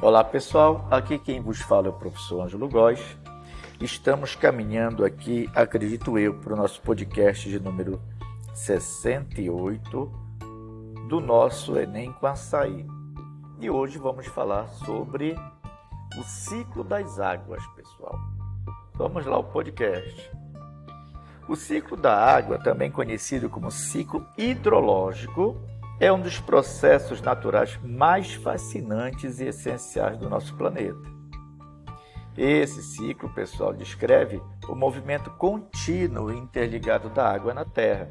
Olá pessoal, aqui quem vos fala é o professor Ângelo Góes. Estamos caminhando aqui, acredito eu, para o nosso podcast de número 68 do nosso Enem com Açaí. E hoje vamos falar sobre o ciclo das águas, pessoal. Vamos lá ao podcast. O ciclo da água, também conhecido como ciclo hidrológico, é um dos processos naturais mais fascinantes e essenciais do nosso planeta. Esse ciclo, pessoal, descreve o movimento contínuo e interligado da água na Terra.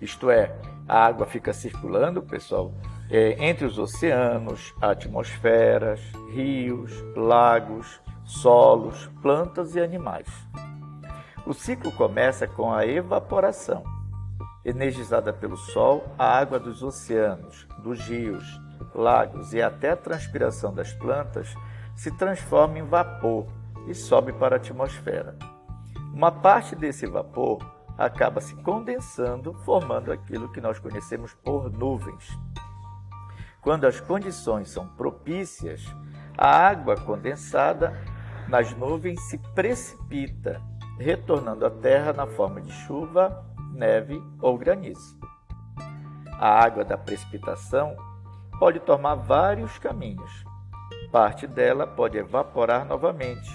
Isto é, a água fica circulando, pessoal, é, entre os oceanos, atmosferas, rios, lagos, solos, plantas e animais. O ciclo começa com a evaporação energizada pelo Sol, a água dos oceanos, dos rios, lagos e até a transpiração das plantas se transforma em vapor e sobe para a atmosfera. Uma parte desse vapor acaba se condensando, formando aquilo que nós conhecemos por nuvens. Quando as condições são propícias, a água condensada nas nuvens se precipita, retornando à Terra na forma de chuva neve ou granizo. A água da precipitação pode tomar vários caminhos. Parte dela pode evaporar novamente,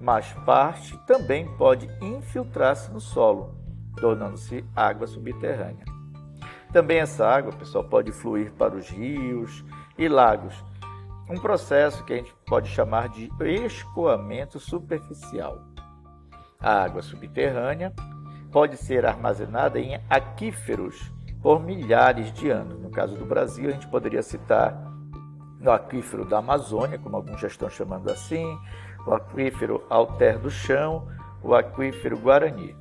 mas parte também pode infiltrar-se no solo, tornando-se água subterrânea. Também essa água, pessoal, pode fluir para os rios e lagos, um processo que a gente pode chamar de escoamento superficial. A água subterrânea pode ser armazenada em aquíferos por milhares de anos. No caso do Brasil, a gente poderia citar o aquífero da Amazônia, como alguns já estão chamando assim, o aquífero Alter do Chão, o aquífero Guarani.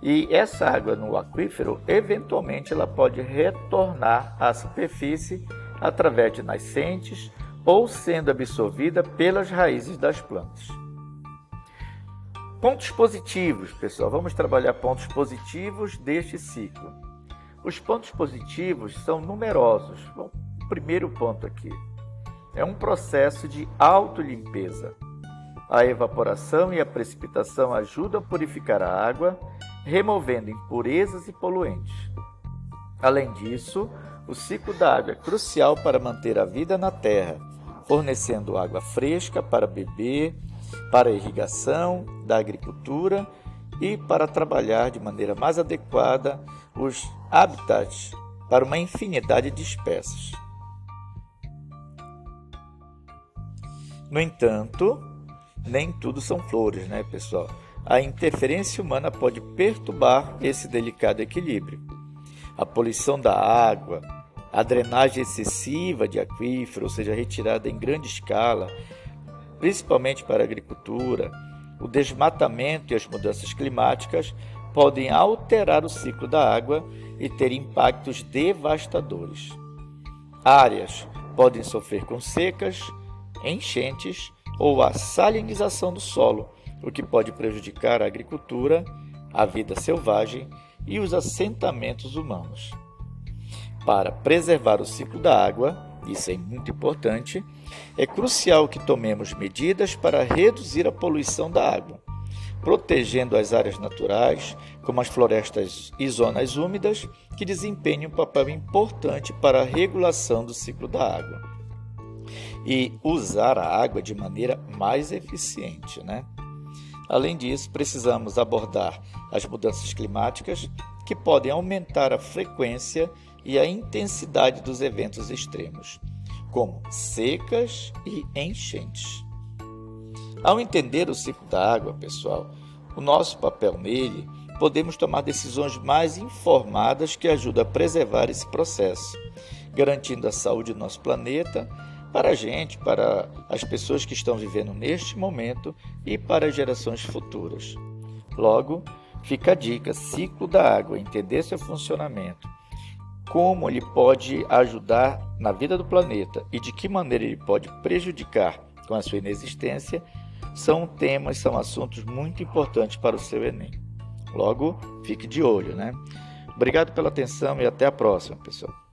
E essa água no aquífero, eventualmente, ela pode retornar à superfície através de nascentes ou sendo absorvida pelas raízes das plantas. Pontos positivos, pessoal. Vamos trabalhar pontos positivos deste ciclo. Os pontos positivos são numerosos. Bom, primeiro ponto aqui é um processo de autolimpeza. A evaporação e a precipitação ajudam a purificar a água, removendo impurezas e poluentes. Além disso, o ciclo da água é crucial para manter a vida na Terra, fornecendo água fresca para beber, para a irrigação da agricultura e para trabalhar de maneira mais adequada os habitats para uma infinidade de espécies. No entanto, nem tudo são flores, né, pessoal? A interferência humana pode perturbar esse delicado equilíbrio. A poluição da água, a drenagem excessiva de aquífero, ou seja, retirada em grande escala, principalmente para a agricultura, o desmatamento e as mudanças climáticas podem alterar o ciclo da água e ter impactos devastadores. Áreas podem sofrer com secas, enchentes ou a salinização do solo, o que pode prejudicar a agricultura, a vida selvagem e os assentamentos humanos. Para preservar o ciclo da água, isso é muito importante, é crucial que tomemos medidas para reduzir a poluição da água, protegendo as áreas naturais, como as florestas e zonas úmidas, que desempenham um papel importante para a regulação do ciclo da água. E usar a água de maneira mais eficiente, né? Além disso, precisamos abordar as mudanças climáticas que podem aumentar a frequência e a intensidade dos eventos extremos, como secas e enchentes. Ao entender o ciclo da água, pessoal, o nosso papel nele, podemos tomar decisões mais informadas que ajudam a preservar esse processo, garantindo a saúde do nosso planeta para a gente, para as pessoas que estão vivendo neste momento e para gerações futuras. Logo, fica a dica: ciclo da água, entender seu funcionamento como ele pode ajudar na vida do planeta e de que maneira ele pode prejudicar com a sua inexistência, são temas, são assuntos muito importantes para o seu Enem. Logo, fique de olho, né? Obrigado pela atenção e até a próxima, pessoal.